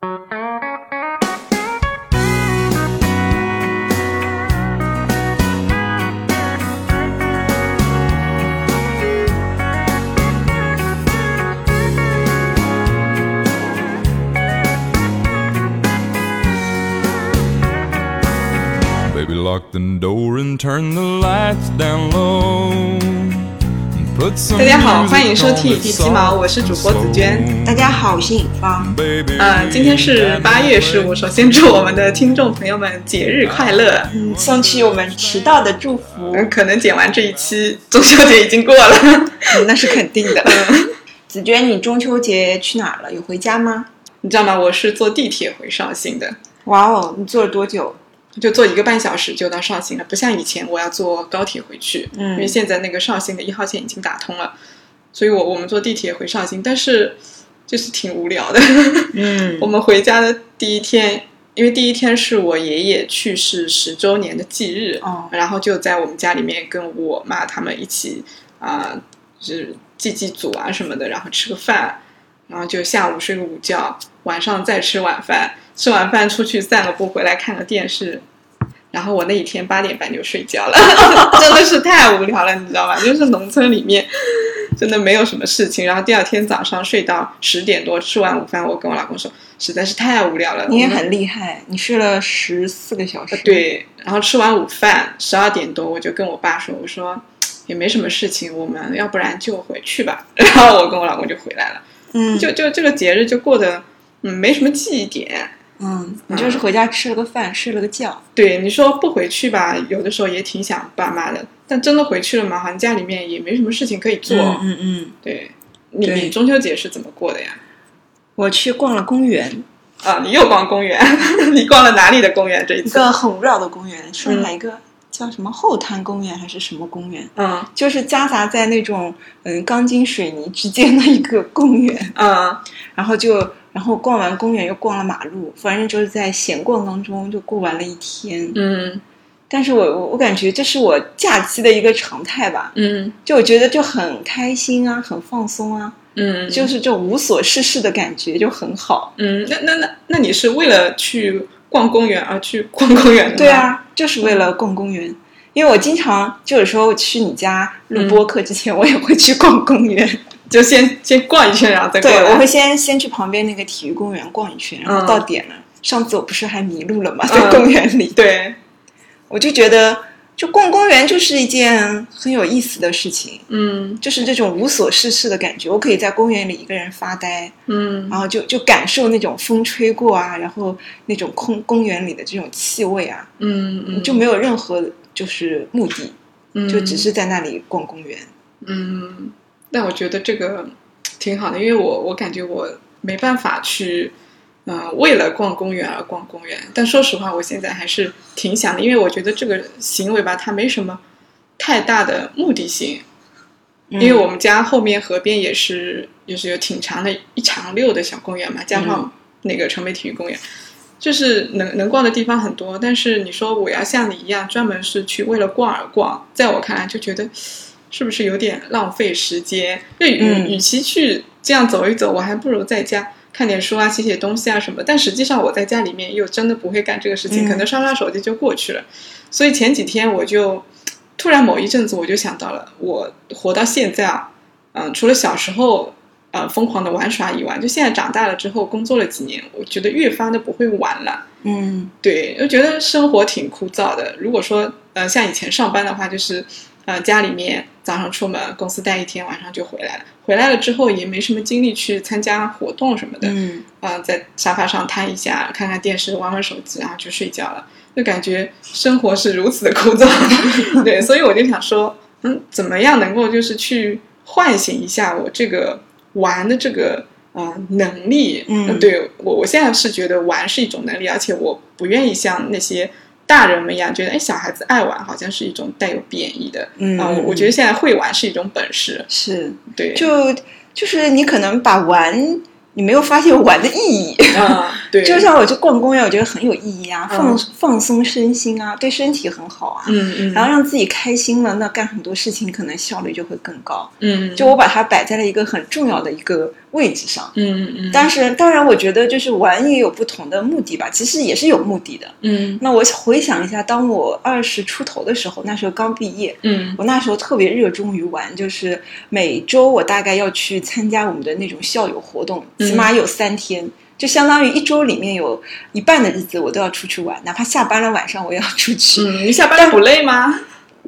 Baby, lock the door and turn the lights down 大家好，欢迎收听一 that's 地鸡毛，我是主播紫娟。大家好，我是尹芳。呃，今天是八月十五，首先祝我们的听众朋友们节日快乐。嗯，送去我们迟到的祝福，嗯，可能剪完这一期，中秋节已经过了。嗯那是肯定的。紫娟，你中秋节去哪儿了？有回家吗？你知道吗？我是坐地铁回绍兴的，哇哦，你坐了多久？就坐一个半小时就到绍兴了，不像以前我要坐高铁回去。嗯因为现在那个绍兴的一号线已经打通了，所以我我们坐地铁回绍兴，但是就是挺无聊的。嗯 我们回家的第一天，因为第一天是我爷爷去世十周年的忌日，哦然后就在我们家里面跟我妈他们一起啊、就是祭祭祖啊什么的，然后吃个饭，然后就下午睡个午觉，晚上再吃晚饭，吃完饭出去散个步，回来看个电视。然后我那一天八点半就睡觉了，真的是太无聊了，你知道吧？就是农村里面真的没有什么事情。然后第二天早上睡到十点多，吃完午饭，我跟我老公说，实在是太无聊了。你也很厉害，你睡了十四个小时。，对，然后吃完午饭十二点多，我就跟我爸说，我说也没什么事情，我们要不然就回去吧。然后我跟我老公就回来了，嗯，就就这个节日就过得嗯没什么记忆点。嗯，你就是回家吃了个饭，睡了个觉。对你说不回去吧，有的时候也挺想爸妈的，但真的回去了嘛，好像家里面也没什么事情可以做。嗯嗯，对你，对你中秋节是怎么过的呀？我去逛了公园，啊，你又逛公园，你逛了哪里的公园这一次一？个很无聊的公园，说哪一个叫什么后滩公园还是什么公园？嗯就是夹杂在那种嗯钢筋水泥之间的一个公园。嗯然后就然后逛完公园又逛了马路，反正就是在闲逛当中就过完了一天。嗯但是我我我感觉这是我假期的一个常态吧，嗯就我觉得就很开心啊，很放松啊，嗯，就是这种无所事事的感觉就很好。嗯，那那那那你是为了去逛公园而去逛公园？对，啊，就是为了逛公园。因为我经常就有时候去你家录播客之前，我也会去逛公园。就先先逛一圈，然后再过对，我会先先去旁边那个体育公园逛一圈，然后嗯到点了。上次我不是还迷路了吗？嗯在公园里。对，我就觉得，就逛公园就是一件很有意思的事情，嗯就是这种无所事事的感觉。我可以在公园里一个人发呆，嗯然后就就感受那种风吹过啊，然后那种空公园里的这种气味啊，嗯嗯，就没有任何就是目的，嗯就只是在那里逛公园。嗯，但我觉得这个挺好的，因为我我感觉我没办法去。呃，为了逛公园而逛公园，但说实话，我现在还是挺想的，因为我觉得这个行为吧，它没什么太大的目的性。因为我们家后面河边也是，就是有挺长的一长溜的小公园嘛，加上那个城北体育公园，就是能能逛的地方很多。但是你说我要像你一样专门是去为了逛而逛，在我看来就觉得是不是有点浪费时间？就与、嗯与其去这样走一走，我还不如在家看点书啊、写写东西啊什么。但实际上我在家里面又真的不会干这个事情，嗯可能刷刷手机就过去了。所以前几天我就突然某一阵子我就想到了，我活到现在啊，嗯、除了小时候呃疯狂的玩耍以外，就现在长大了之后，工作了几年，我觉得越发的不会玩了。嗯对，就觉得生活挺枯燥的。如果说呃像以前上班的话，就是呃家里面早上出门，公司待一天，晚上就回来了。回来了之后也没什么精力去参加活动什么的，嗯啊、在沙发上瘫一下，看看电视，玩玩手机，然后就睡觉了。就感觉生活是如此的枯燥，对，所以我就想说，嗯，怎么样能够就是去唤醒一下我这个玩的这个呃能力？嗯对我我现在是觉得玩是一种能力，而且我不愿意像那些大人们一样觉得，哎，小孩子爱玩好像是一种带有贬义的。嗯啊、我我觉得现在会玩是一种本事，是，对，就就是你可能把玩，你没有发现玩的意义。啊、对，就像我去逛公园，我觉得很有意义啊，放、嗯放松身心啊，对身体很好啊。嗯嗯，然后让自己开心了，那干很多事情可能效率就会更高。嗯，就我把它摆在了一个很重要的一个位置上。嗯嗯嗯，但是，当然，我觉得就是玩也有不同的目的吧，其实也是有目的的。嗯那我回想一下，当我二十出头的时候，那时候刚毕业，嗯我那时候特别热衷于玩，就是每周我大概要去参加我们的那种校友活动，嗯起码有三天，就相当于一周里面有一半的日子我都要出去玩，哪怕下班了晚上我也要出去。嗯，你下班不累吗？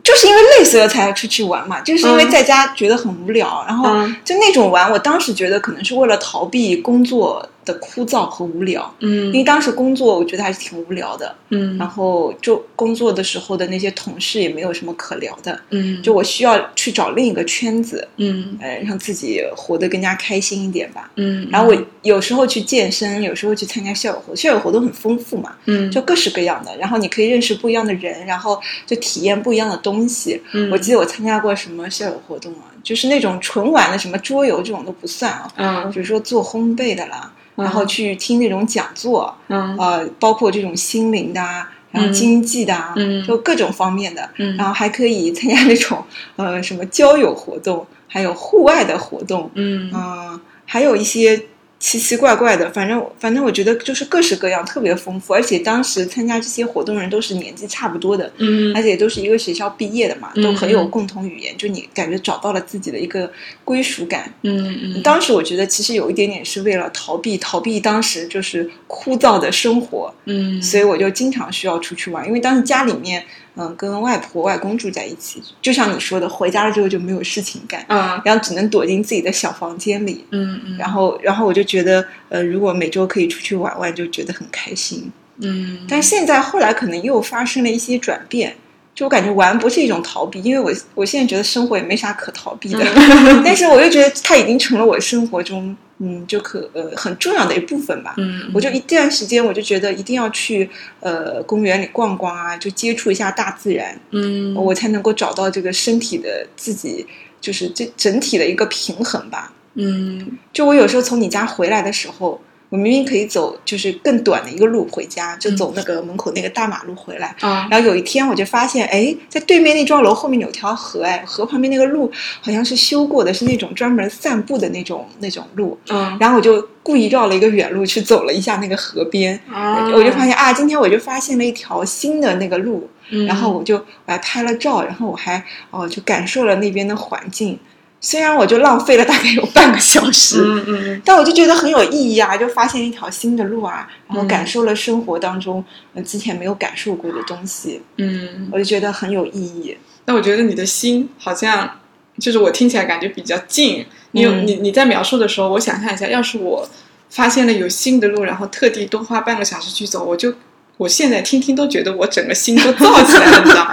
就是因为累死了才要出去玩嘛，就是因为嗯。在家觉得很无聊，然后嗯。就那种玩，我当时觉得可能是为了逃避工作的枯燥和无聊，嗯因为嗯当时工作我觉得还是挺无聊的，嗯然后就工作的时候的那些同事也没有什么可聊的，嗯，就我需要去找另一个圈子，嗯呃，让自己活得更加开心一点吧。嗯，然后我有时候去健身，有时候去参加校友活，校友活动很丰富嘛，嗯就各式各样的。然后你可以认识不一样的人，然后就体验不一样的东西。嗯我记得我参加过什么校友活动啊，就是那种纯玩的，什么桌游这种都不算啊，嗯。比如说做烘焙的啦，嗯然后去听那种讲座，嗯。呃，包括这种心灵的啊，然后嗯。经济的啊，嗯。就各种方面的。嗯。然后还可以参加那种呃什么交友活动，还有户外的活动，嗯。嗯、还有一些奇奇怪怪的，反正反正我觉得就是各式各样，特别丰富。而且当时参加这些活动人都是年纪差不多的，嗯而且都是一个学校毕业的嘛，嗯都很有共同语言，就你感觉找到了自己的一个归属感。嗯嗯，当时我觉得其实有一点点是为了逃避逃避当时就是枯燥的生活，嗯，所以我就经常需要出去玩，因为当时家里面嗯、跟外婆外公住在一起，就像你说的，回家了之后就没有事情干，嗯然后只能躲进自己的小房间里。嗯嗯，然后，然后我就觉得，呃，如果每周可以出去玩玩，就觉得很开心。嗯，但是现在后来可能又发生了一些转变，就我感觉玩不是一种逃避，因为我我现在觉得生活也没啥可逃避的，但是我又觉得它已经成了我生活中，嗯，就可呃很重要的一部分吧。嗯，我就一段时间，我就觉得一定要去呃公园里逛逛啊，就接触一下大自然，嗯我才能够找到这个身体的自己，就是这整体的一个平衡吧。嗯就我有时候从你家回来的时候，我明明可以走就是更短的一个路回家，就走那个门口那个大马路回来。啊然后有一天我就发现，哎，在对面那幢楼后面有条河，哎，河旁边那个路好像是修过的，是那种专门散步的那种那种路。嗯然后我就故意绕了一个远路去走了一下那个河边，啊，我就发现啊，今天我就发现了一条新的那个路，嗯，然后我就我还拍了照，然后我还哦就感受了那边的环境。虽然我就浪费了大概有半个小时，嗯嗯但我就觉得很有意义啊，就发现一条新的路啊，然后嗯感受了生活当中嗯之前没有感受过的东西，嗯，我就觉得很有意义。那我觉得你的心好像就是我听起来感觉比较近。你有嗯你你在描述的时候，我想象一下，要是我发现了有新的路，然后特地多花半个小时去走，我就我现在听听都觉得我整个心都燥起来了，你知道吗？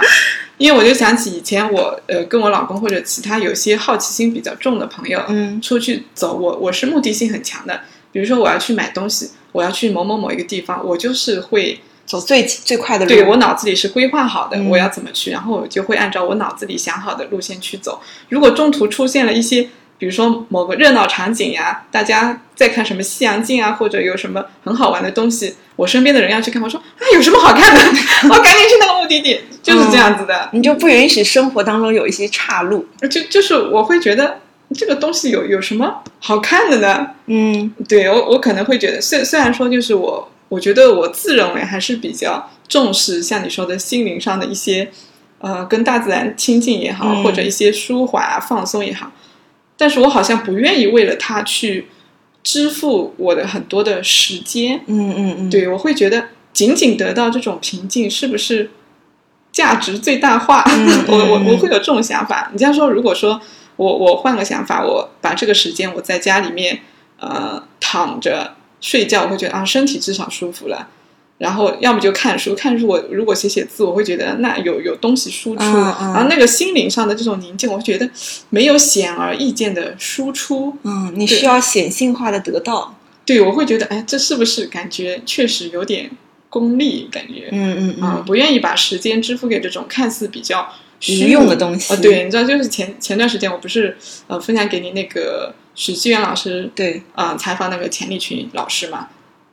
因为我就想起以前我呃跟我老公或者其他有些好奇心比较重的朋友，嗯出去走，我我是目的性很强的。比如说我要去买东西，我要去某某某一个地方，我就是会走最最快的路，对我脑子里是规划好的，嗯我要怎么去，然后我就会按照我脑子里想好的路线去走。如果中途出现了一些，比如说某个热闹场景呀，大家在看什么西洋镜啊，或者有什么很好玩的东西，我身边的人要去看，我说啊有什么好看的，我赶紧去那个目的地，就是这样子的。你就不允许生活当中有一些岔路。就就是我会觉得这个东西有有什么好看的呢？嗯对我，我可能会觉得，虽虽然说就是我，我觉得我自认为还是比较重视像你说的心灵上的一些，呃，跟大自然亲近也好，嗯或者一些舒缓啊、放松也好，但是我好像不愿意为了它去支付我的很多的时间。嗯嗯嗯，对，我会觉得仅仅得到这种平静，是不是价值最大化？嗯 我我嗯我会有这种想法。你这样说，如果说我我换个想法，我把这个时间我在家里面呃躺着睡觉，我会觉得啊身体至少舒服了。然后要么就看书，看书我如果写写字，我会觉得那有有东西输出，嗯嗯然后那个心灵上的这种宁静，我觉得没有显而易见的输出，嗯，你需要显性化的得到。对我会觉得哎，这是不是感觉确实有点功利感觉？嗯嗯啊、嗯，不愿意把时间支付给这种看似比较虚无用的东西啊、对，你知道，就是前前段时间我不是呃分享给你那个许志远老师对，啊、呃采访那个钱理群老师嘛，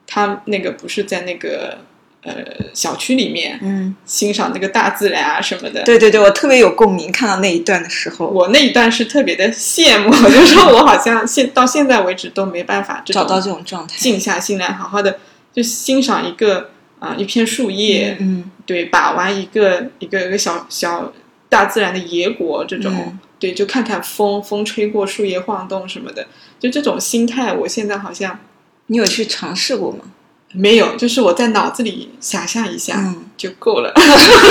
他那个不是在那个呃小区里面嗯，欣赏那个大自然啊什么的。对对对，我特别有共鸣，看到那一段的时候，我那一段是特别的羡慕，我 就说我好像现到现在为止都没办法找到这种状态，静下心来，好好的就欣赏一个啊、一片树叶，嗯。对，把玩一个一个一个小小大自然的野果这种，嗯。对，就看看风，风吹过树叶晃动什么的，就这种心态，我现在好像你有去尝试过吗？没有，就是我在脑子里想象一下、嗯就够了。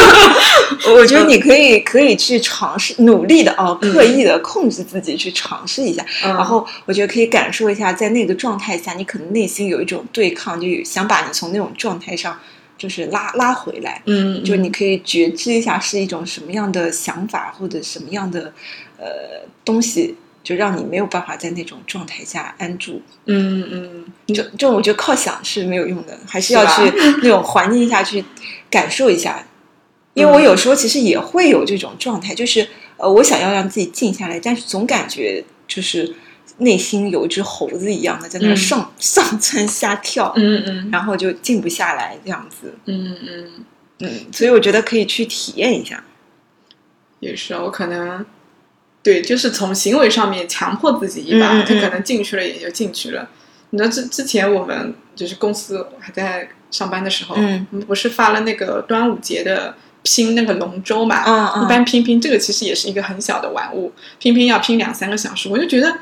我觉得你可以可以去尝试，努力的哦，嗯刻意的控制自己去尝试一下，然然后我觉得可以感受一下，在那个状态下，你可能内心有一种对抗，就有想把你从那种状态上就是拉拉回来。嗯，就你可以觉知一下是一种什么样的想法或者什么样的呃东西，就让你没有办法在那种状态下安住。嗯嗯就就我觉得靠想是没有用的，还是要去那种环境下去感受一下。因为我有时候其实也会有这种状态，就是呃，我想要让自己静下来，但是总感觉就是内心有一只猴子一样的在那上、上蹿下跳，嗯嗯然后就静不下来这样子。嗯嗯，嗯，所以我觉得可以去体验一下。也是，我可能对，就是从行为上面强迫自己一把，嗯嗯嗯他可能进去了也就进去了。你知道之之前我们就是公司还在上班的时候，嗯我们不是发了那个端午节的拼那个龙舟嘛？嗯嗯一般拼拼这个其实也是一个很小的玩物，拼拼要拼两三个小时，我就觉得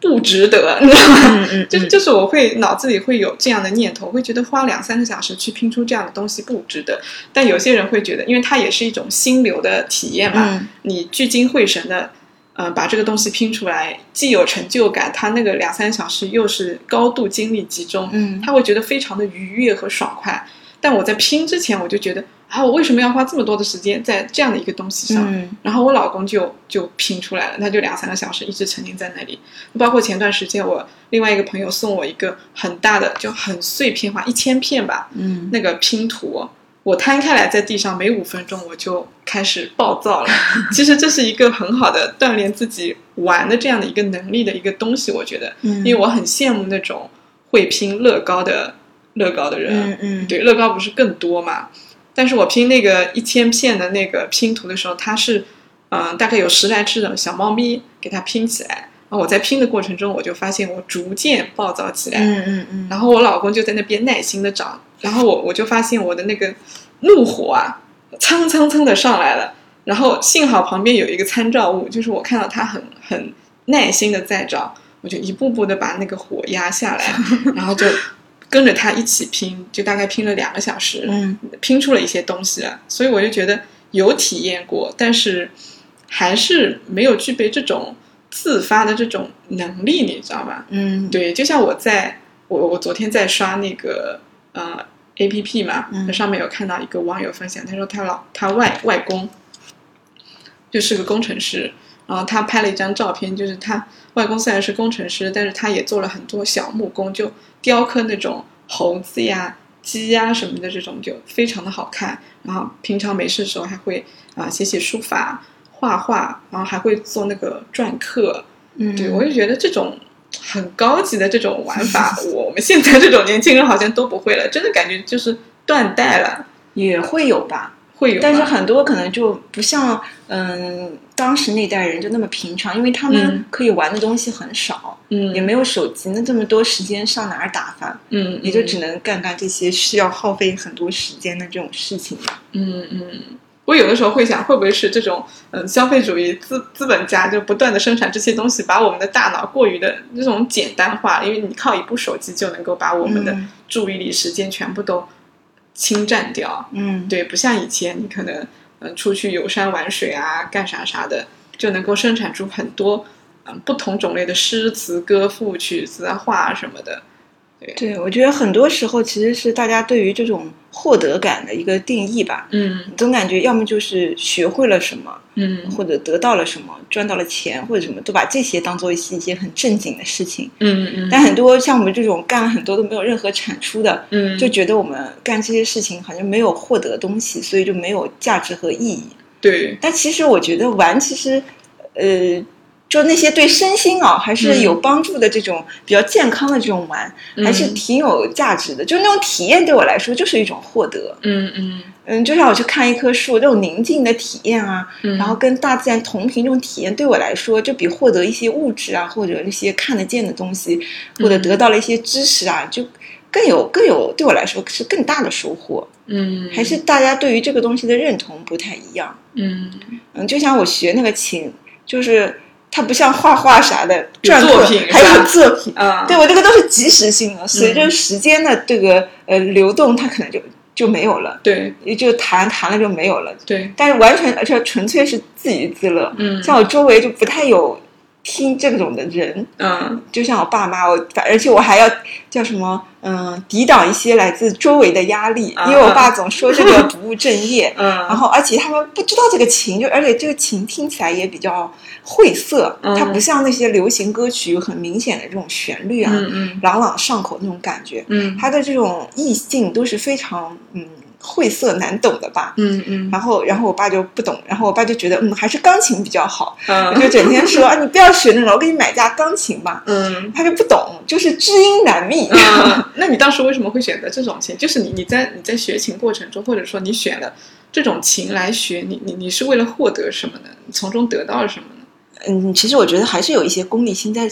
不值得，你知道吗？就是就是我会脑子里会有这样的念头，会觉得花两三个小时去拼出这样的东西不值得。但有些人会觉得，因为它也是一种心流的体验嘛，嗯你聚精会神的，呃，把这个东西拼出来，既有成就感，他那个两三小时又是高度精力集中，嗯他会觉得非常的愉悦和爽快。但我在拼之前，我就觉得啊，我为什么要花这么多的时间在这样的一个东西上？嗯然后我老公就就拼出来了，他就两三个小时一直沉浸在那里。包括前段时间我另外一个朋友送我一个很大的，就很碎片化，一千片吧，嗯那个拼图，我摊开来在地上，没五分钟我就开始暴躁了。其实这是一个很好的锻炼自己玩的这样的一个能力的一个东西，我觉得，嗯，因为我很羡慕那种会拼乐高的乐高的人。嗯嗯对，乐高不是更多嘛？但是我拼那个一千片的那个拼图的时候，它是，嗯、大概有十来只的小猫咪给它拼起来。然后我在拼的过程中，我就发现我逐渐暴躁起来。嗯嗯嗯，然后我老公就在那边耐心的找，然后我我就发现我的那个怒火啊，蹭蹭蹭的上来了。然后幸好旁边有一个参照物，就是我看到他很很耐心的在找，我就一步步的把那个火压下来，然后就跟着他一起拼，就大概拼了两个小时，嗯拼出了一些东西了。所以我就觉得有体验过，但是还是没有具备这种自发的这种能力，你知道吧？嗯对，就像我在我我昨天在刷那个呃 A P P 嘛，嗯那上面有看到一个网友分享，他说他老他外外公就是个工程师，然后他拍了一张照片，就是他外公虽然是工程师，但是他也做了很多小木工，就雕刻那种猴子呀、鸡呀什么的这种，就非常的好看。然后平常没事的时候还会啊、写写书法、画画，然后还会做那个篆刻。嗯，对，我就觉得这种很高级的这种玩法，我们现在这种年轻人好像都不会了，真的感觉就是断代了。也会有吧，会有，但是很多可能就不像嗯当时那代人就那么平常，因为他们嗯可以玩的东西很少，嗯也没有手机，那这么多时间上哪儿打发？嗯，也就只能干干这些需要耗费很多时间的这种事情吧。嗯嗯。我有的时候会想，会不会是这种嗯消费主义资资本家就不断的生产这些东西，把我们的大脑过于的这种简单化，因为你靠一部手机就能够把我们的嗯注意力时间全部都侵占掉。嗯，对，不像以前你可能嗯、呃出去游山玩水啊，干啥啥的，就能够生产出很多嗯、不同种类的诗词歌赋、曲子啊、画什么的。对，我觉得很多时候其实是大家对于这种获得感的一个定义吧。嗯总感觉要么就是学会了什么，嗯或者得到了什么，赚到了钱或者什么，都把这些当做是一些很正经的事情。嗯嗯，但很多像我们这种干了很多都没有任何产出的，嗯就觉得我们干这些事情好像没有获得东西，所以就没有价值和意义。对，但其实我觉得玩，其实呃，就那些对身心啊还是嗯有帮助的这种比较健康的这种玩，还是嗯挺有价值的。就那种体验对我来说就是一种获得。嗯嗯嗯，就像我去看一棵树，这种宁静的体验啊，嗯，然后跟大自然同频这种体验，对我来说，就比获得一些物质啊，或者那些看得见的东西，或者嗯得到了一些知识啊，就更有更有对我来说是更大的收获。嗯还是大家对于这个东西的认同不太一样。嗯嗯，就像我学那个琴，就是它不像画画啥的有篆刻作品还有作品。啊对我这个都是即时性的，随着嗯时间的这个呃流动，它可能就就没有了，对也就弹弹了就没有了。对但是完全而且纯粹是自娱自乐。嗯像我周围就不太有听这种的人，嗯。就像我爸妈，我反而且我还要叫什么，嗯，抵挡一些来自周围的压力，啊因为我爸总说这个不务正业，嗯，然后而且他们不知道这个琴，就而且这个琴听起来也比较晦涩，嗯。它不像那些流行歌曲有很明显的这种旋律啊，嗯嗯。朗朗上口那种感觉，嗯。它的这种意境都是非常嗯晦涩难懂的吧。嗯嗯然后，然后我爸就不懂，然后我爸就觉得，嗯，还是钢琴比较好，嗯就整天说啊，你不要学那个，我给你买架钢琴吧。嗯他就不懂，就是知音难觅。嗯，那你当时为什么会选择这种琴？就是你你在你在学琴过程中，或者说你选了这种琴来学，你你你是为了获得什么呢？你从中得到了什么呢？嗯，其实我觉得还是有一些功利心在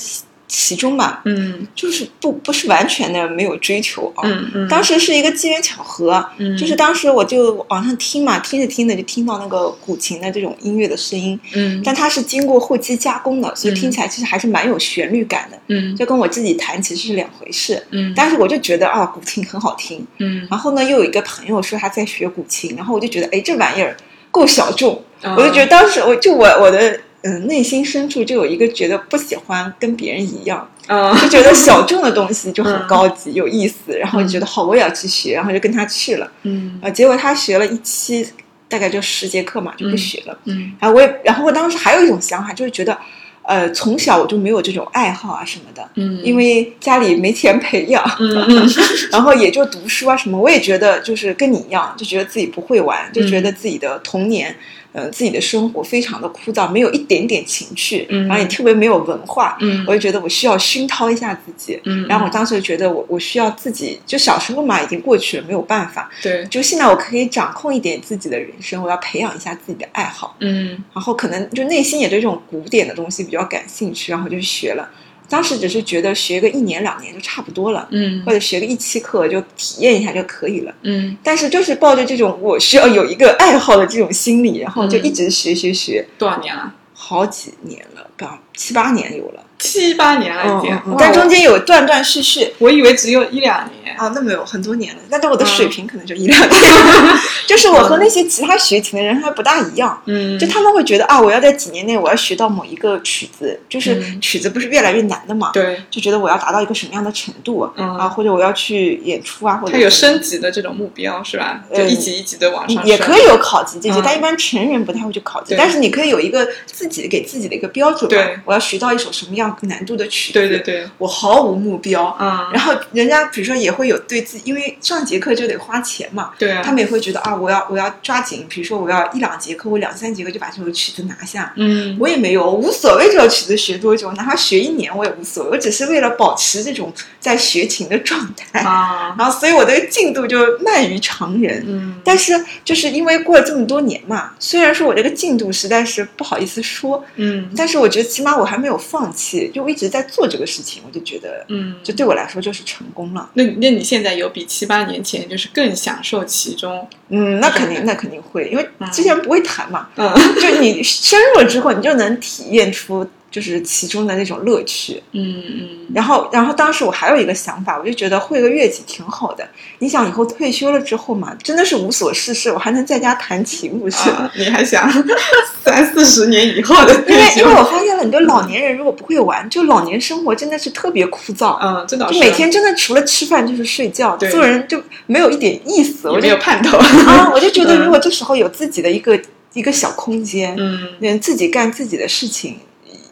其其中吧，嗯。就是不不是完全的没有追求啊。嗯嗯，当时是一个机缘巧合，嗯。就是当时我就网上听嘛，听着听着就听到那个古琴的这种音乐的声音，嗯。但它是经过后期加工的，所以嗯。听起来其实还是蛮有旋律感的，嗯。就跟我自己弹其实是两回事。嗯，但是我就觉得啊，古琴很好听，嗯，然后呢，又有一个朋友说他在学古琴，然后我就觉得，哎，这玩意儿够小众，嗯我就觉得当时我就我我的嗯内心深处就有一个觉得不喜欢跟别人一样，嗯就觉得小众的东西就很高级、有意思，然后就觉得好，我也要去学，然后就跟他去了，嗯。啊，结果他学了一期，大概就十节课嘛，就不学了。嗯。然后我也，然后我当时还有一种想法，就是觉得，呃，从小我就没有这种爱好啊什么的，嗯，因为家里没钱培养，然后也就读书啊什么，我也觉得就是跟你一样，就觉得自己不会玩，就觉得自己的童年，呃，自己的生活非常的枯燥，没有一点点情趣，嗯然后也特别没有文化，嗯我就觉得我需要熏陶一下自己。嗯，然后我当时就觉得我我需要自己，就小时候嘛已经过去了，没有办法。对，就现在我可以掌控一点自己的人生，我要培养一下自己的爱好，嗯然后可能就内心也对这种古典的东西比较感兴趣，然后就去学了。当时只是觉得学个一年两年就差不多了，嗯或者学个一期课就体验一下就可以了。嗯但是就是抱着这种我需要有一个爱好的这种心理，然后就一直学学学，多少年了？好几年了，吧七八年有了。七八年了已经。但中间有断断续续。我以为只有一两年。啊，那没有很多年了，但是我的嗯水平可能就一两年，就是我和那些其他学琴的人还不大一样，嗯，就他们会觉得啊，我要在几年内我要学到某一个曲子，就是嗯。曲子不是越来越难的嘛，对，就觉得我要达到一个什么样的程度、嗯。啊，或者我要去演出啊，或者它有升级的这种目标是吧？呃就一级一级的往上。也可以有考级这些，嗯。但一般成人不太会去考级。但是你可以有一个自己给自己的一个标准嘛，对。我要学到一首什么样难度的曲子。对对对，我毫无目标。嗯，然后人家比如说也会有对自己，因为上节课就得花钱嘛，对啊，他们也会觉得啊，我要我要抓紧，比如说我要一两节课，我两三节课就把这首曲子拿下。嗯我也没有，我无所谓这首曲子学多久，哪怕学一年我也无所谓，我只是为了保持这种在学琴的状态。啊，然后，所以我的进度就慢于常人。嗯但是，就是因为过了这么多年嘛，虽然说我这个进度实在是不好意思说，嗯但是我觉得起码我还没有放弃，就我一直在做这个事情，我就觉得，嗯，就对我来说就是成功了。那那你现在有比七八年前就是更享受其中？嗯，那肯定，那肯定会，因为之前不会谈嘛，嗯 就你深入了之后，你就能体验出就是其中的那种乐趣。嗯嗯然后，然后当时我还有一个想法，我就觉得会个乐器挺好的。你想以后退休了之后嘛，真的是无所事事，我还能在家弹琴，不是？啊，你还想 三四十年以后的因为退休？因为我发现了很多老年人如果不会玩，就老年生活真的是特别枯燥，嗯，真的就是每天真的除了吃饭就是睡觉，对做人就没有一点意思。我没有盼头。啊，我就觉得嗯如果这时候有自己的一个一个小空间，嗯能自己干自己的事情，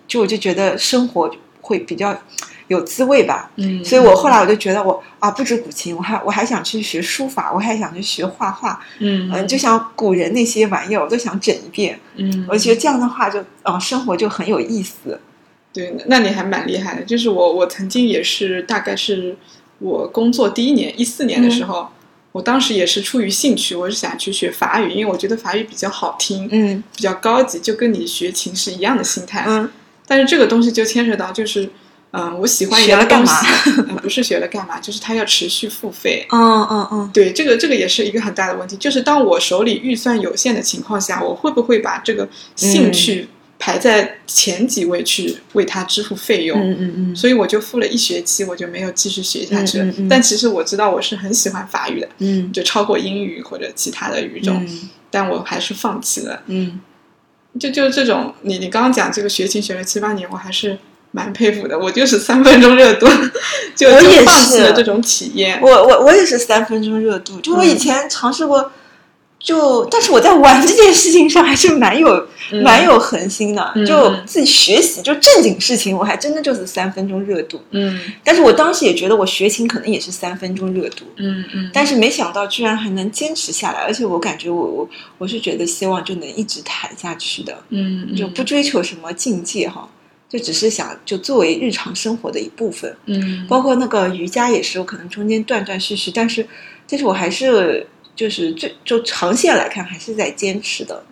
就我就觉得生活会比较有滋味吧。嗯，所以我后来我就觉得我啊，不止古琴，我还我还想去学书法，我还想去学画画，嗯嗯，就像古人那些玩意儿，我都想整一遍。嗯，我觉得这样的话就啊，生活就很有意思。对，那你还蛮厉害的。就是我，我曾经也是，大概是我工作第一年，一四年的时候，我当时也是出于兴趣，我是想去学法语，因为我觉得法语比较好听，嗯比较高级，就跟你学琴是一样的心态。嗯但是这个东西就牵扯到，就是，嗯、我喜欢一学了干嘛西，呃不是学了干嘛，就是它要持续付费。嗯嗯嗯对，这个这个也是一个很大的问题，就是当我手里预算有限的情况下，我会不会把这个兴趣排在前几位去为它支付费用？嗯嗯嗯所以我就付了一学期，我就没有继续学下去了。嗯嗯嗯但其实我知道我是很喜欢法语的，嗯就超过英语或者其他的语种，嗯但我还是放弃了。嗯就就这种，你你刚刚讲这个学琴学了七八年，我还是蛮佩服的。我就是三分钟热度，就我也就放弃了这种体验。我我我也是三分钟热度，就我以前尝试过，就但是我在玩这件事情上还是蛮有、嗯。蛮有恒心的，嗯就自己学习就正经事情，我还真的就是三分钟热度。嗯。但是我当时也觉得我学琴可能也是三分钟热度，嗯嗯，但是没想到居然还能坚持下来，而且我感觉我我我是觉得希望就能一直弹下去的，嗯。就不追求什么境界哈，就只是想就作为日常生活的一部分。嗯。包括那个瑜伽也是，我可能中间断断续续，但是但是我还是就是最就长线来看还是在坚持的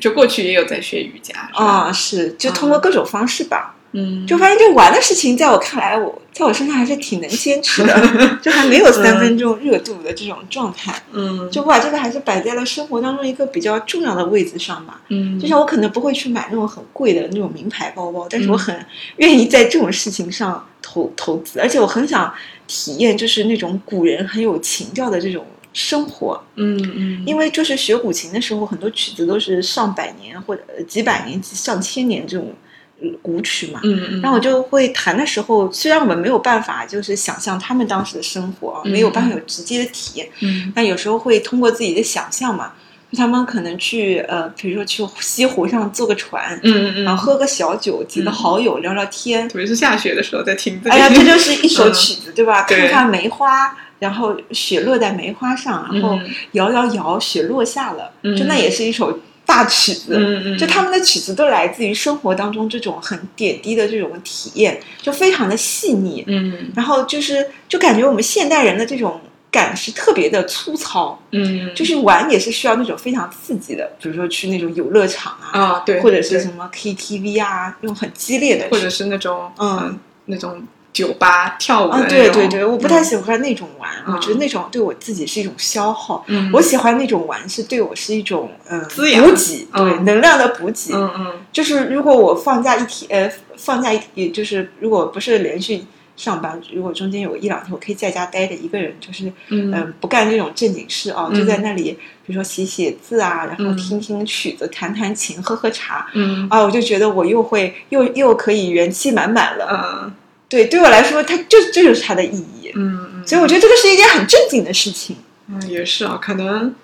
就过去也有在学瑜伽啊，是就通过各种方式吧，嗯，就发现这玩的事情，在我看来，我在我身上还是挺能坚持的，就还没有三分钟热度的这种状态，嗯就我把这个还是摆在了生活当中一个比较重要的位置上吧。嗯，就像我可能不会去买那种很贵的那种名牌包包，但是我嗯很愿意在这种事情上投投资，而且我很想体验就是那种古人很有情调的这种生活。嗯嗯，因为就是学古琴的时候，很多曲子都是上百年或者呃几百年、上千年这种呃古曲嘛。嗯嗯，然后我就会弹的时候，虽然我们没有办法就是想象他们当时的生活，嗯没有办法有直接的体验，嗯。但有时候会通过自己的想象嘛，就他们可能去呃，比如说去西湖上坐个船，嗯嗯，然后喝个小酒，几个嗯好友聊聊天。特别是下雪的时候在听哎呀，这就是一首嗯。曲子，对吧？对。看看梅花，然后雪落在梅花上，然后嗯。摇摇摇，雪落下了，嗯。就那也是一首大曲子。嗯嗯，就他们的曲子都来自于生活当中这种很点滴的这种体验，就非常的细腻。嗯。然后就是就感觉我们现代人的这种感是特别的粗糙，嗯，就是玩也是需要那种非常刺激的，比如说去那种游乐场啊，啊对，或者是什么 KTV 啊，那种很激烈的，或者是那种嗯。那种酒吧跳舞的啊，对对对，我不太嗯。喜欢那种玩，嗯我觉得那种对我自己是一种消耗。嗯，我喜欢那种玩是对我是一种嗯滋养。补给，对嗯能量的补给。嗯嗯。就是如果我放假一天，呃，放假一，也就是如果不是连续上班，如果中间有一两天我可以在家待着一个人，就是嗯。嗯、不干这种正经事啊，嗯。就在那里，比如说写写字啊，然后嗯。听听曲子，弹弹琴，喝喝茶。嗯。啊，我就觉得我又会又又可以元气满满了。嗯对，对我来说，它就这就是它的意义。嗯嗯，所以我觉得这个是一件很正经的事情。嗯，也是啊，可能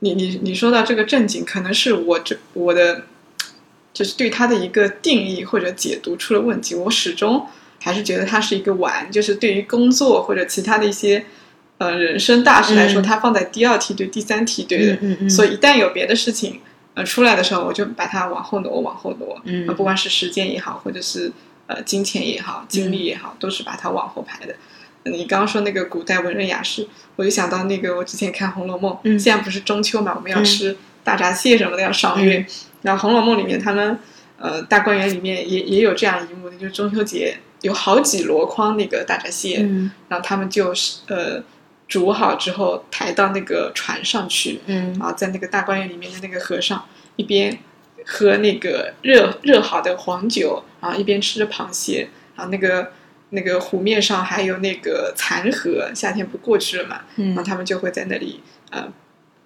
你你你说到这个正经，可能是我这我的就是对它的一个定义或者解读出了问题。我始终还是觉得它是一个玩，就是对于工作或者其他的一些呃人生大事来说，嗯它放在第二梯队、第三梯队的。嗯嗯所以一旦有别的事情呃出来的时候，我就把它往后挪，往后挪。嗯呃不管是时间也好，或者是呃金钱也好、精力也好，都是把它往后排的。你刚刚说那个古代文人雅士，我就想到那个我之前看《红楼梦》，嗯现在不是中秋嘛，我们要嗯吃大闸蟹什么的，要赏月。然后《红楼梦》里面他们呃大观园里面也也有这样一幕，就是中秋节有好几箩筐那个大闸蟹，嗯然后他们就是呃煮好之后抬到那个船上去，嗯然后在那个大观园里面的那个和尚一边喝那个热热好的黄酒，然后一边吃着螃蟹，然后那个那个湖面上还有那个残荷，夏天不过去了嘛，嗯然后嗯他们就会在那里呃。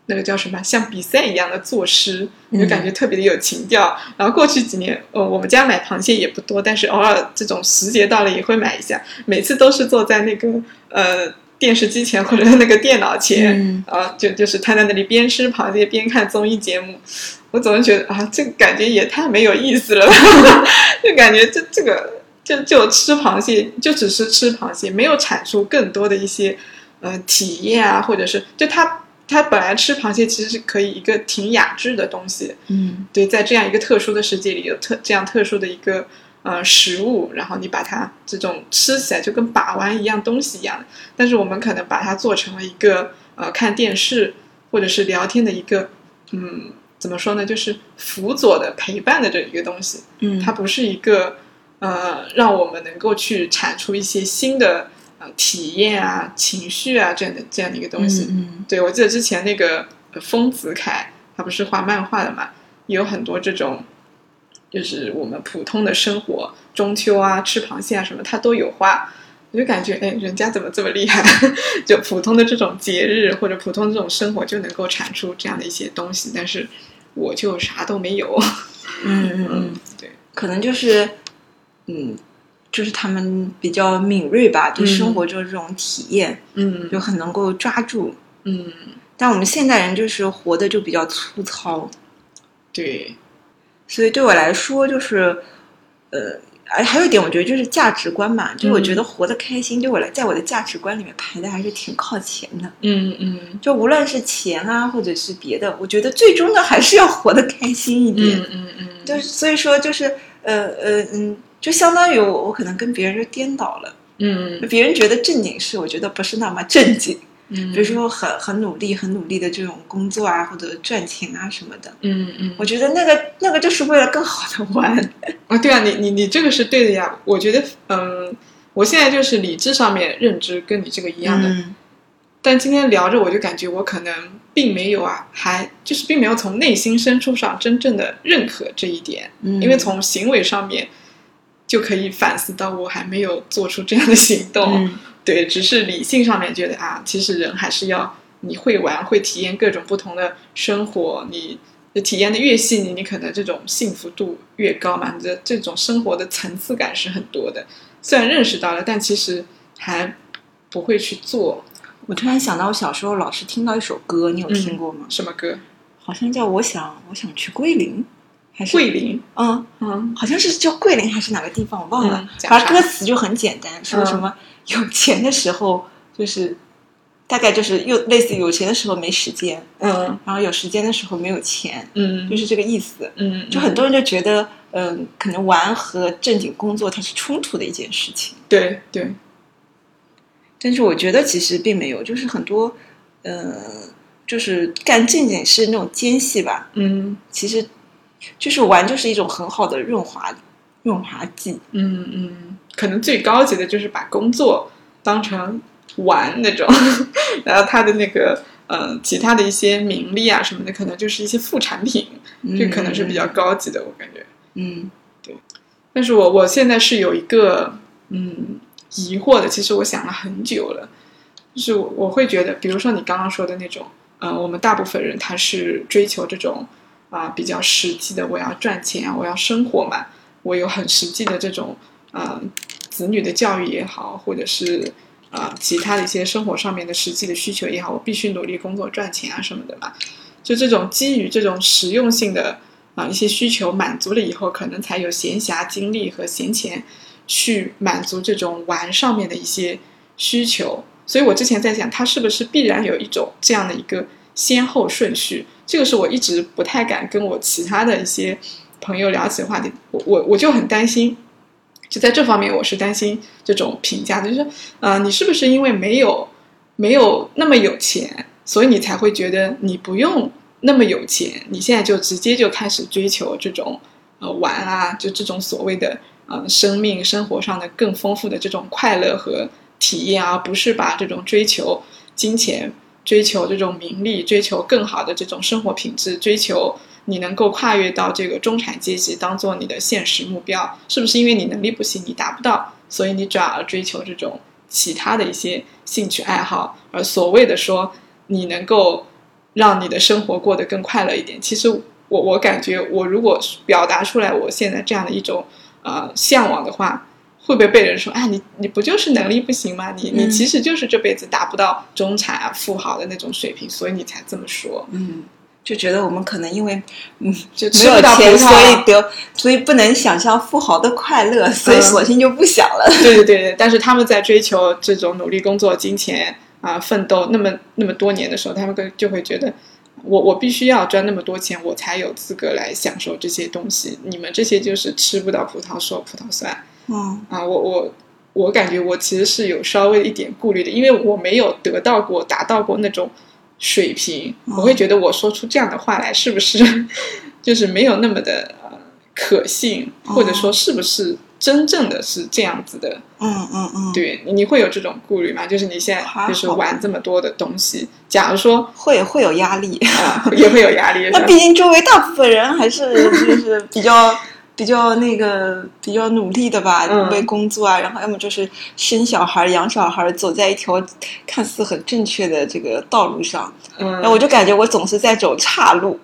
那个叫什么，像比赛一样的作诗，嗯就感觉特别的有情调。然后过去几年，呃，我们家买螃蟹也不多，但是偶尔这种时节到了也会买一下。每次都是坐在那个呃电视机前或者那个电脑前，嗯。啊，就就是他在那里边吃螃蟹边看综艺节目，我总是觉得啊，这个感觉也太没有意思了吧，就感觉这这个就就吃螃蟹，就只是吃螃蟹，没有产出更多的一些呃体验啊，或者是就他他本来吃螃蟹其实是可以一个挺雅致的东西，嗯。对，在这样一个特殊的世界里有特这样特殊的一个呃食物，然后你把它这种吃起来就跟把玩一样东西一样，但是我们可能把它做成了一个呃看电视或者是聊天的一个嗯怎么说呢，就是辅佐的陪伴的这一个东西，嗯它不是一个呃让我们能够去产出一些新的呃体验啊、情绪啊这样的这样的一个东西。嗯对，我记得之前那个呃丰子恺，他不是画漫画的嘛，也有很多这种，就是我们普通的生活，中秋啊、吃螃蟹啊什么，它都有花。我就感觉，哎，人家怎么这么厉害？就普通的这种节日或者普通的这种生活就能够产出这样的一些东西，但是我就啥都没有。嗯嗯 嗯，对，可能就是嗯，就是他们比较敏锐吧，对嗯生活中这种体验嗯就很能够抓住。嗯，但我们现代人就是活的就比较粗糙，对，所以对我来说就是呃。还还有一点，我觉得就是价值观嘛，就我觉得活得开心，对我来，在我的价值观里面排的还是挺靠前的。嗯嗯就无论是钱啊，或者是别的，我觉得最终的还是要活得开心一点。嗯嗯嗯，就是所以说，就是呃呃嗯，就相当于我我可能跟别人就颠倒了，嗯别人觉得正经事，我觉得不是那么正经。嗯，比如说很很努力、很努力的这种工作啊，或者赚钱啊什么的，嗯嗯，我觉得那个那个就是为了更好的玩。啊，对啊，你你你这个是对的呀。我觉得，嗯，我现在就是理智上面认知跟你这个一样的，嗯。但今天聊着我就感觉我可能并没有啊，还就是并没有从内心深处上真正的认可这一点，嗯。因为从行为上面就可以反思到我还没有做出这样的行动。嗯对，只是理性上面觉得啊，其实人还是要你会玩，会体验各种不同的生活，你体验的越细腻，你可能这种幸福度越高嘛，你的这种生活的层次感是很多的。虽然认识到了，但其实还不会去做。我突然想到，我小时候老是听到一首歌，你有听过吗？什么歌？好像叫《我想我想去桂林》，还是桂林？嗯，嗯好像是叫桂林还是哪个地方，我忘了反正啥歌词就很简单，说嗯。什么有钱的时候就是大概就是又类似有钱的时候没时间，嗯。然后有时间的时候没有钱，嗯，就是这个意思。嗯，就很多人就觉得，嗯、可能玩和正经工作它是冲突的一件事情，对对，但是我觉得其实并没有，就是很多，呃，就是干正经事那种间隙吧，嗯。其实就是玩就是一种很好的润滑润滑剂。嗯嗯，可能最高级的就是把工作当成玩那种，然后他的那个呃其他的一些名利啊什么的，可能就是一些副产品，这可能是比较高级的，我感觉。嗯对但是我我现在是有一个嗯疑惑的，其实我想了很久了，就是我我会觉得，比如说你刚刚说的那种，呃，我们大部分人他是追求这种啊、比较实际的，我要赚钱，我要生活嘛，我有很实际的这种呃子女的教育也好，或者是啊、其他的一些生活上面的实际的需求也好，我必须努力工作赚钱啊什么的嘛，就这种基于这种实用性的。啊，一些需求满足了以后，可能才有闲暇精力和闲钱去满足这种玩上面的一些需求。所以我之前在想，它是不是必然有一种这样的一个先后顺序？这个是我一直不太敢跟我其他的一些朋友聊起话题。我我我就很担心，就在这方面，我是担心这种评价的，就是呃，你是不是因为没有没有那么有钱，所以你才会觉得你不用那么有钱，你现在就直接就开始追求这种呃玩啊，就这种所谓的呃生命生活上的更丰富的这种快乐和体验，而不是把这种追求金钱、追求这种名利、追求更好的这种生活品质、追求你能够跨越到这个中产阶级当做你的现实目标，是不是因为你能力不行，你达不到，所以你转而追求这种其他的一些兴趣爱好，而所谓的说你能够。让你的生活过得更快乐一点。其实我我感觉，我如果表达出来我现在这样的一种呃向往的话，会不会被人说啊？你你不就是能力不行吗？你你嗯其实就是这辈子达不到中产啊富豪的那种水平，所以你才这么说，嗯，就觉得我们可能因为嗯就没有钱，所以。得所以不能想象富豪的快乐，所以嗯索性就不想了。对对对对，但是他们在追求这种努力工作、金钱啊、奋斗那么那么多年的时候，他们会就会觉得我我必须要赚那么多钱，我才有资格来享受这些东西。你们这些就是吃不到葡萄说葡萄酸嗯啊！我我我感觉我其实是有稍微一点顾虑的，因为我没有得到过达到过那种水平，我会觉得我说出这样的话来是不是 就是没有那么的呃可信，或者说是不是真正的是这样子的？嗯嗯嗯，对，你会有这种顾虑吗？就是你现在就是玩这么多的东西，假如说会 会有压力，啊，也会有压力。那毕竟周围大部分人还是就是比较比较那个比较努力的吧，嗯为工作啊，然后要么就是生小孩、养小孩，走在一条看似很正确的这个道路上，嗯然后我就感觉我总是在走岔路。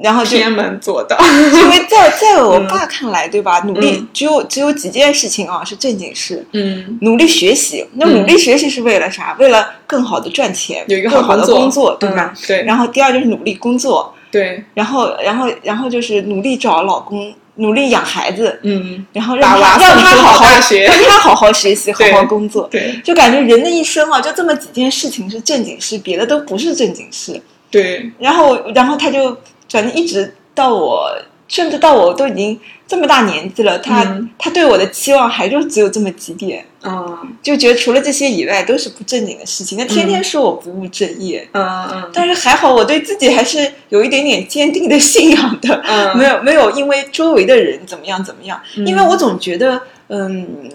然后就偏门左道，因为 在在我爸看来，对吧？努力嗯只有只有几件事情啊是正经事，嗯努力学习。那嗯努力学习是为了啥？为了更好的赚钱，有一个更好的工工作，对吧？嗯对然后第二就是努力工作，对，然后然后然后就是努力找老公，努力养孩子，嗯，然后让娃他让他好好学让他好好学习，好好工作。对就感觉人的一生啊，就这么几件事情是正经事，别的都不是正经事。对，然后，然后他就反正一直到我，甚至到我都已经这么大年纪了，他、嗯。他对我的期望还就只有这么几点，嗯就觉得除了这些以外都是不正经的事情。他天天说我不务正业，嗯嗯。但是还好我对自己还是有一点点坚定的信仰的，嗯。没有没有因为周围的人怎么样怎么样，嗯。因为我总觉得，嗯，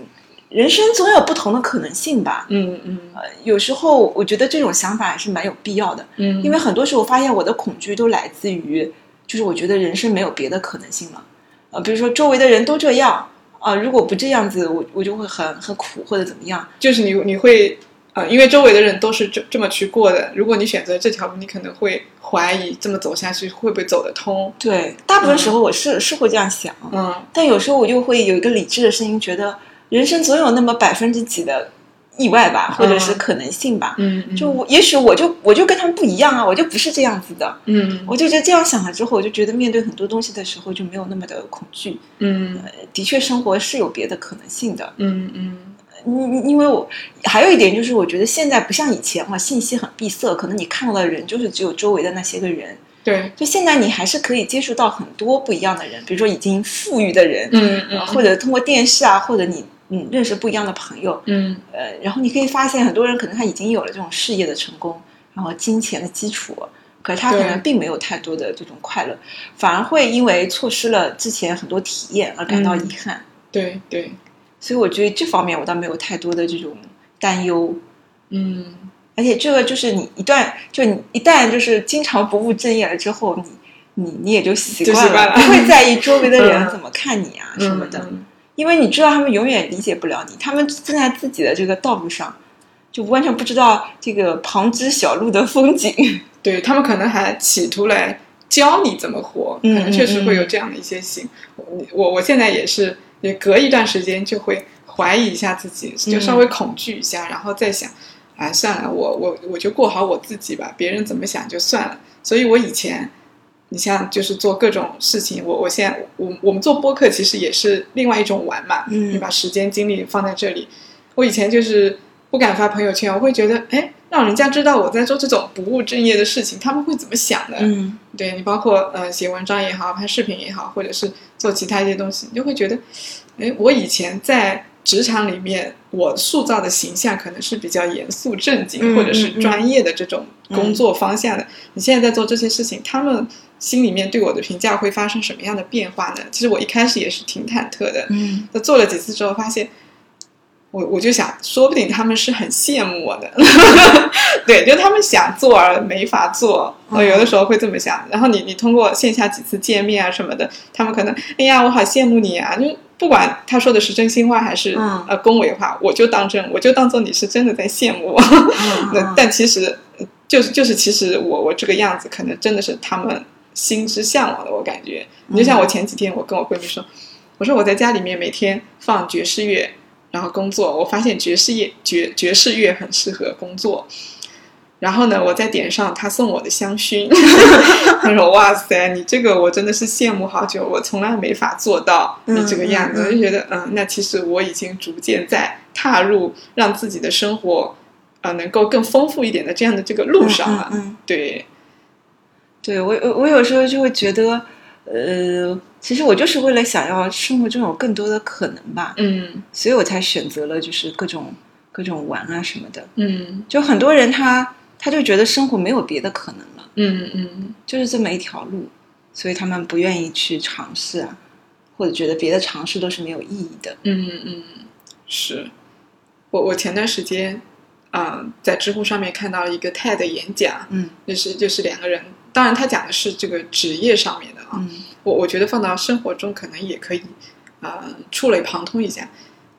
人生总有不同的可能性吧。嗯嗯。呃，有时候我觉得这种想法还是蛮有必要的。嗯，因为很多时候我发现我的恐惧都来自于，就是我觉得人生没有别的可能性了，呃，比如说周围的人都这样啊、如果不这样子，我我就会很很苦或者怎么样。就是你你会呃，因为周围的人都是这这么去过的，如果你选择这条路，你可能会怀疑这么走下去会不会走得通？对，大部分时候我是、是会这样想，嗯但有时候我又会有一个理智的声音，觉得人生总有那么百分之几的意外吧，或者是可能性吧。嗯，就我也许我就我就跟他们不一样啊，我就不是这样子的。嗯我就觉得这样想了之后，我就觉得面对很多东西的时候就没有那么的恐惧。嗯呃的确，生活是有别的可能性的。嗯嗯因因为我还有一点就是，我觉得现在不像以前嘛，信息很闭塞，可能你看到的人就是只有周围的那些个人。对，就现在你还是可以接触到很多不一样的人，比如说已经富裕的人，嗯嗯或者通过电视啊，或者你嗯认识不一样的朋友，嗯。呃，然后你可以发现很多人可能他已经有了这种事业的成功，然后金钱的基础，可是他可能并没有太多的这种快乐，反而会因为错失了之前很多体验而感到嗯。遗憾。对对，所以我觉得这方面我倒没有太多的这种担忧。嗯。而且这个就是你一段就你一旦就是经常不务正业了之后，你你你也就习惯了，惯了。不会在意周围的人嗯。怎么看你啊什么的，嗯因为你知道他们永远理解不了你，他们正在自己的这个道路上，就完全不知道这个旁枝小路的风景。对他们可能还企图来教你怎么活，可嗯能确实会有这样的一些心。我我我现在也是，也隔一段时间就会怀疑一下自己，就稍微恐惧一下，然后再想，哎，算了，我我我就过好我自己吧，别人怎么想就算了。所以我以前，你像就是做各种事情，我我现在我我们做播客其实也是另外一种玩嘛，嗯你把时间精力放在这里。我以前就是不敢发朋友圈，我会觉得，哎，让人家知道我在做这种不务正业的事情，他们会怎么想的？嗯对你包括呃写文章也好，拍视频也好，或者是做其他一些东西，你就会觉得，哎，我以前在职场里面我塑造的形象可能是比较严肃正经、嗯或者是嗯嗯专业的这种工作方向的。你现在在做这些事情，他们心里面对我的评价会发生什么样的变化呢？其实我一开始也是挺忐忑的，嗯那做了几次之后，发现我我就想，说不定他们是很羡慕我的，对，就他们想做而没法做，我有的时候会这么想。然后你你通过线下几次见面啊什么的，他们可能，哎呀，我好羡慕你啊！就不管他说的是真心话还是、嗯呃恭维话，我就当真，我就当做你是真的在羡慕我。嗯 那但其实就是就是其实我我这个样子，可能真的是他们心之向往的。我感觉，你就像我前几天我跟我闺蜜说，我说我在家里面每天放爵士乐，然后工作，我发现爵士乐爵爵士乐很适合工作。然后呢，我再点上他送我的香薰，他说：“哇塞，你这个我真的是羡慕好久，我从来没法做到你这个样子。嗯嗯嗯我就觉得，嗯，那其实我已经逐渐在踏入让自己的生活，呃，能够更丰富一点的这样的这个路上了。对，对我我我有时候就会觉得，呃，其实我就是为了想要生活中有更多的可能吧，嗯。所以我才选择了就是各种各种玩啊什么的。嗯。就很多人他他就觉得生活没有别的可能了，嗯嗯。就是这么一条路，所以他们不愿意去尝试啊，或者觉得别的尝试都是没有意义的。嗯嗯，是。我我前段时间啊、在知乎上面看到一个 TED 演讲，嗯。就是就是两个人，当然他讲的是这个职业上面的啊，嗯。我我觉得放到生活中可能也可以呃、触类旁通一下。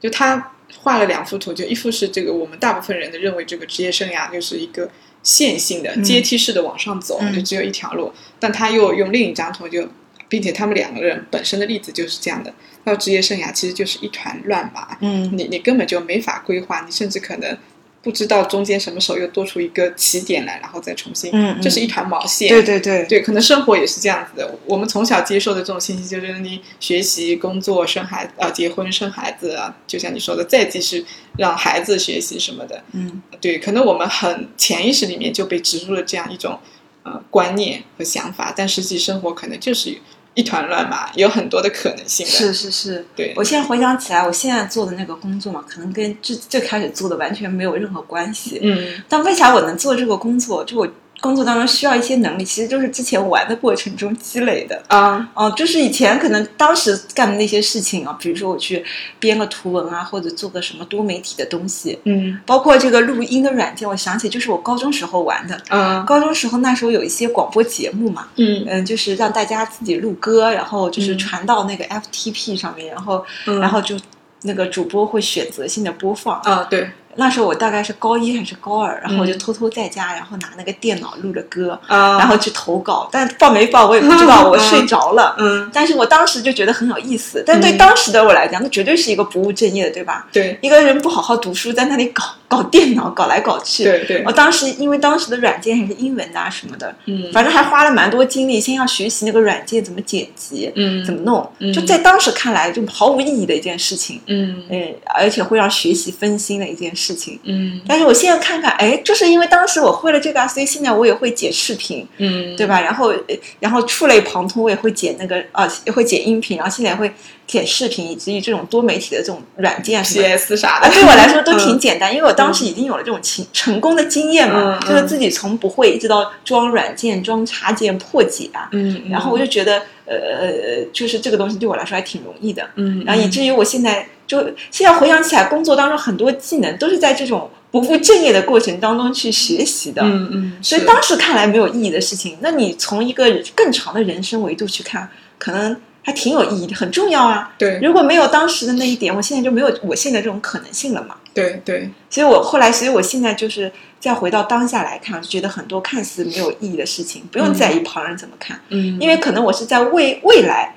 就他画了两幅图，就一幅是这个我们大部分人的认为这个职业生涯就是一个线性的、嗯。阶梯式的往上走，嗯。就只有一条路。但他又用另一张图就，并且他们两个人本身的例子就是这样的，到职业生涯其实就是一团乱麻，嗯。你你根本就没法规划，你甚至可能不知道中间什么时候又多出一个起点来，然后再重新，嗯嗯这是一团毛线。对对对，对，可能生活也是这样子的。我们从小接受的这种信息，就是你学习、工作、生孩呃结婚、生孩子啊，就像你说的，再继续让孩子学习什么的。嗯对，可能我们很潜意识里面就被植入了这样一种呃观念和想法，但实际生活可能就是一团乱麻，有很多的可能性的。是是是。对，我现在回想起来，我现在做的那个工作嘛，可能跟最最开始做的完全没有任何关系。嗯但为啥我能做这个工作？就我工作当中需要一些能力，其实就是之前玩的过程中积累的。啊。哦、就是以前可能当时干的那些事情啊，比如说我去编个图文啊，或者做个什么多媒体的东西，嗯。包括这个录音的软件，我想起就是我高中时候玩的。嗯。高中时候那时候有一些广播节目嘛，嗯。嗯，就是让大家自己录歌，然后就是嗯。传到那个 FTP 上面，然后嗯。然后就那个主播会选择性的播放。啊对那时候我大概是高一还是高二，然后我就嗯。偷偷在家，然后拿那个电脑录着歌，啊，然后去投稿，但报没报我也不知道，我睡着了。嗯。但是我当时就觉得很有意思，但对嗯。当时的我来讲，那绝对是一个不务正业的，对吧？对。一个人不好好读书，在那里搞搞电脑，搞来搞去。对对。我当时因为当时的软件还是英文的啊什么的，嗯反正还花了蛮多精力，先要学习那个软件怎么剪辑，嗯。怎么弄，嗯。就在当时看来就毫无意义的一件事情，嗯。嗯，而且会让学习分心的一件事情。嗯。但是我现在看看，哎，就是因为当时我会了这个啊，所以现在我也会剪视频，嗯。对吧？然后，呃然后触类旁通，我也会剪那个啊，也会剪音频，然后现在也会剪视频，以至于这种多媒体的这种软件啊什么。的。PS 啥啊，的，对我来说都挺简单，因为我当时已经有了这种成成功的经验嘛，嗯。就是自己从不会一直到装软件、装插件、破解啊，嗯，然后我就觉得，呃呃，就是这个东西对我来说还挺容易的，嗯，然后以至于我现在就现在回想起来，工作当中很多技能都是在这种不务正业的过程当中去学习的，嗯嗯，所以当时看来没有意义的事情，那你从一个更长的人生维度去看，可能还挺有意义的，很重要啊。对如果没有当时的那一点，我现在就没有我现在这种可能性了嘛。对对，所以我后来，所以我现在就是再回到当下来看，就觉得很多看似没有意义的事情，不用在意旁人怎么看，嗯，因为可能我是在为未来，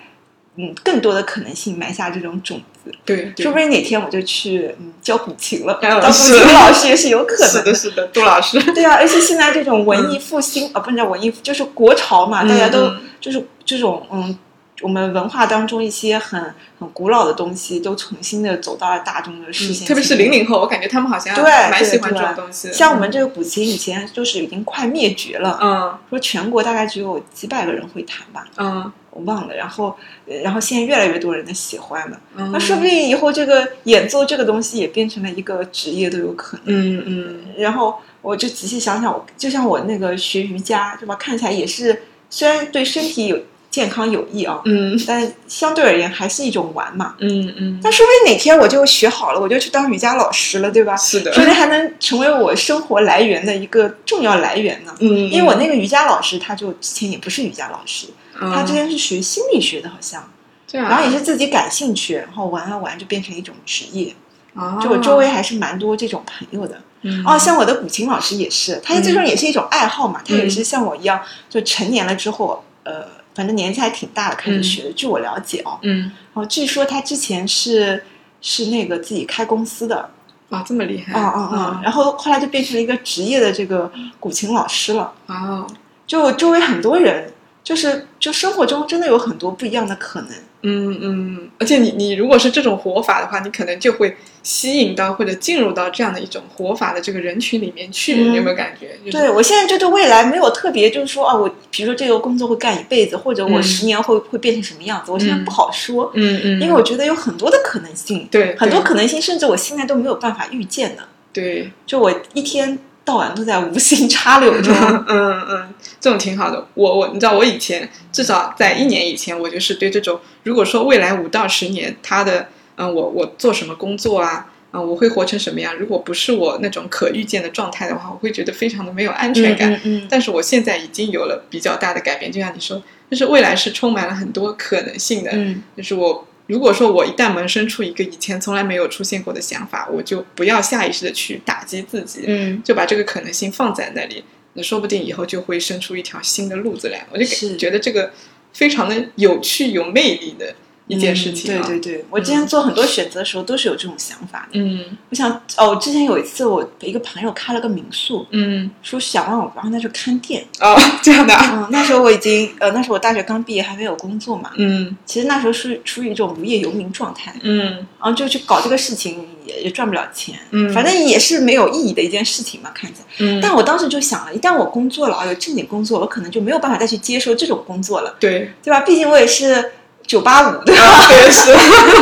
嗯，更多的可能性埋下这种种子。对，对说不定哪天我就去嗯教古琴了，嗯当古琴老师也是有可能是的，是的，杜老师，对啊，而且现在这种文艺复兴、啊，不是叫文艺，就是国潮嘛，大家都嗯就是这种嗯，我们文化当中一些很很古老的东西，都重新的走到了大众的视线、特别是零。零后，我感觉他们好像对蛮喜欢这种东西。像我们这个古琴以前就是已经快灭绝了，嗯说全国大概只有几百个人会弹吧，嗯我忘了。然后，呃然后现在越来越多人的喜欢了，嗯，那说不定以后这个演奏这个东西也变成了一个职业都有可能。嗯嗯然后我就仔细想想，我就像我那个学瑜伽，对吧？看起来也是，虽然对身体有健康有益啊，嗯。但相对而言还是一种玩嘛。嗯嗯，但说不定哪天我就学好了，我就去当瑜伽老师了，对吧？是的，说不定还能成为我生活来源的一个重要来源呢。嗯，因为我那个瑜伽老师，他就之前也不是瑜伽老师，他他之前是学心理学的，好像，这样，然后也是自己感兴趣，然后玩啊玩就变成一种职业。啊，就我周围还是蛮多这种朋友的。嗯。哦，像我的古琴老师也是，他最终也是一种爱好嘛，他也是像我一样，就成年了之后，呃，反正年纪还挺大的开始学的。据我了解哦，嗯哦，据说他之前是是那个自己开公司的，啊这么厉害，啊啊啊，然后后来就变成了一个职业的这个古琴老师了。哦就周围很多人就是就生活中真的有很多不一样的可能。嗯嗯，而且你你如果是这种活法的话，你可能就会吸引到或者进入到这样的一种活法的这个人群里面去，嗯你有没有感觉？就是、对我现在就对未来没有特别，就是说啊，我比如说这个工作会干一辈子，或者我嗯十年会、会变成什么样子，我现在嗯不好说，嗯嗯，因为我觉得有很多的可能性，对很多可能性，甚至我现在都没有办法预见的。对，就我一天到晚都在无心插柳中，嗯嗯嗯，这种挺好的。我我你知道，我以前至少在一年以前，我就是对这种，如果说未来五到十年，他的嗯，我我做什么工作啊，嗯，我会活成什么样？如果不是我那种可预见的状态的话，我会觉得非常的没有安全感。嗯嗯但是我现在已经有了比较大的改变，就像你说，就是未来是充满了很多可能性的。嗯就是我如果说我一旦萌生出一个以前从来没有出现过的想法，我就不要下意识的去打击自己，嗯就把这个可能性放在那里，那说不定以后就会生出一条新的路子来。我就觉得这个非常的有趣、有魅力的一件事情、啊嗯对对对，我之前做很多选择的时候都是有这种想法的。嗯我想哦，之前有一次我一个朋友开了个民宿，嗯说想让我帮他去看店。哦，这样的啊，嗯，那时候我已经呃，那时候我大学刚毕业，还没有工作嘛。嗯其实那时候是处于一种无业游民状态，嗯然后就去搞这个事情也也赚不了钱，嗯反正也是没有意义的一件事情嘛，看起来。嗯，但我当时就想了，一旦我工作了啊，有正经工作，我可能就没有办法再去接受这种工作了，对，对吧？毕竟我也是九八五，对吧？啊，对是，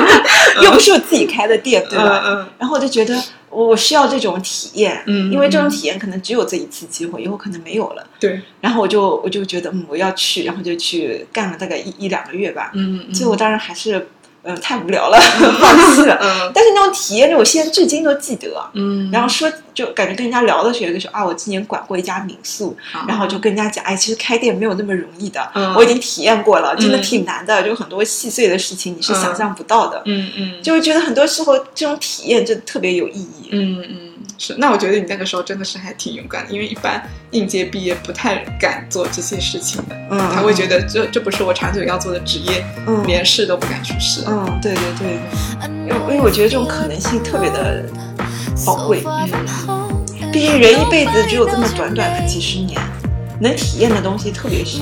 又不是我自己开的店，对吧？嗯然后我就觉得我我需要这种体验，嗯因为这种体验可能只有这一次机会，以后可能没有了。对，然后我就我就觉得嗯，我要去，然后就去干了大概一一两个月吧。嗯，最后当然还是嗯太无聊了，放弃了。嗯。但是那种体验，我现在至今都记得。嗯，然后说，就感觉跟人家聊的时候，就说啊，我今年管过一家民宿，然后就跟人家讲，哎，其实开店没有那么容易的，嗯。我已经体验过了，真的嗯挺难的，就很多细碎的事情你是想象不到的，嗯嗯，就会觉得很多时候这种体验真的特别有意义。嗯嗯，是。那我觉得你那个时候真的是还挺勇敢的，因为一般应届毕业不太敢做这些事情的，嗯，他会觉得这这不是我长久要做的职业，嗯连试都不敢去试。嗯，对对对，因为因为我觉得这种可能性特别的宝贵，嗯，毕竟人一辈子只有这么短短的几十年，能体验的东西特别少。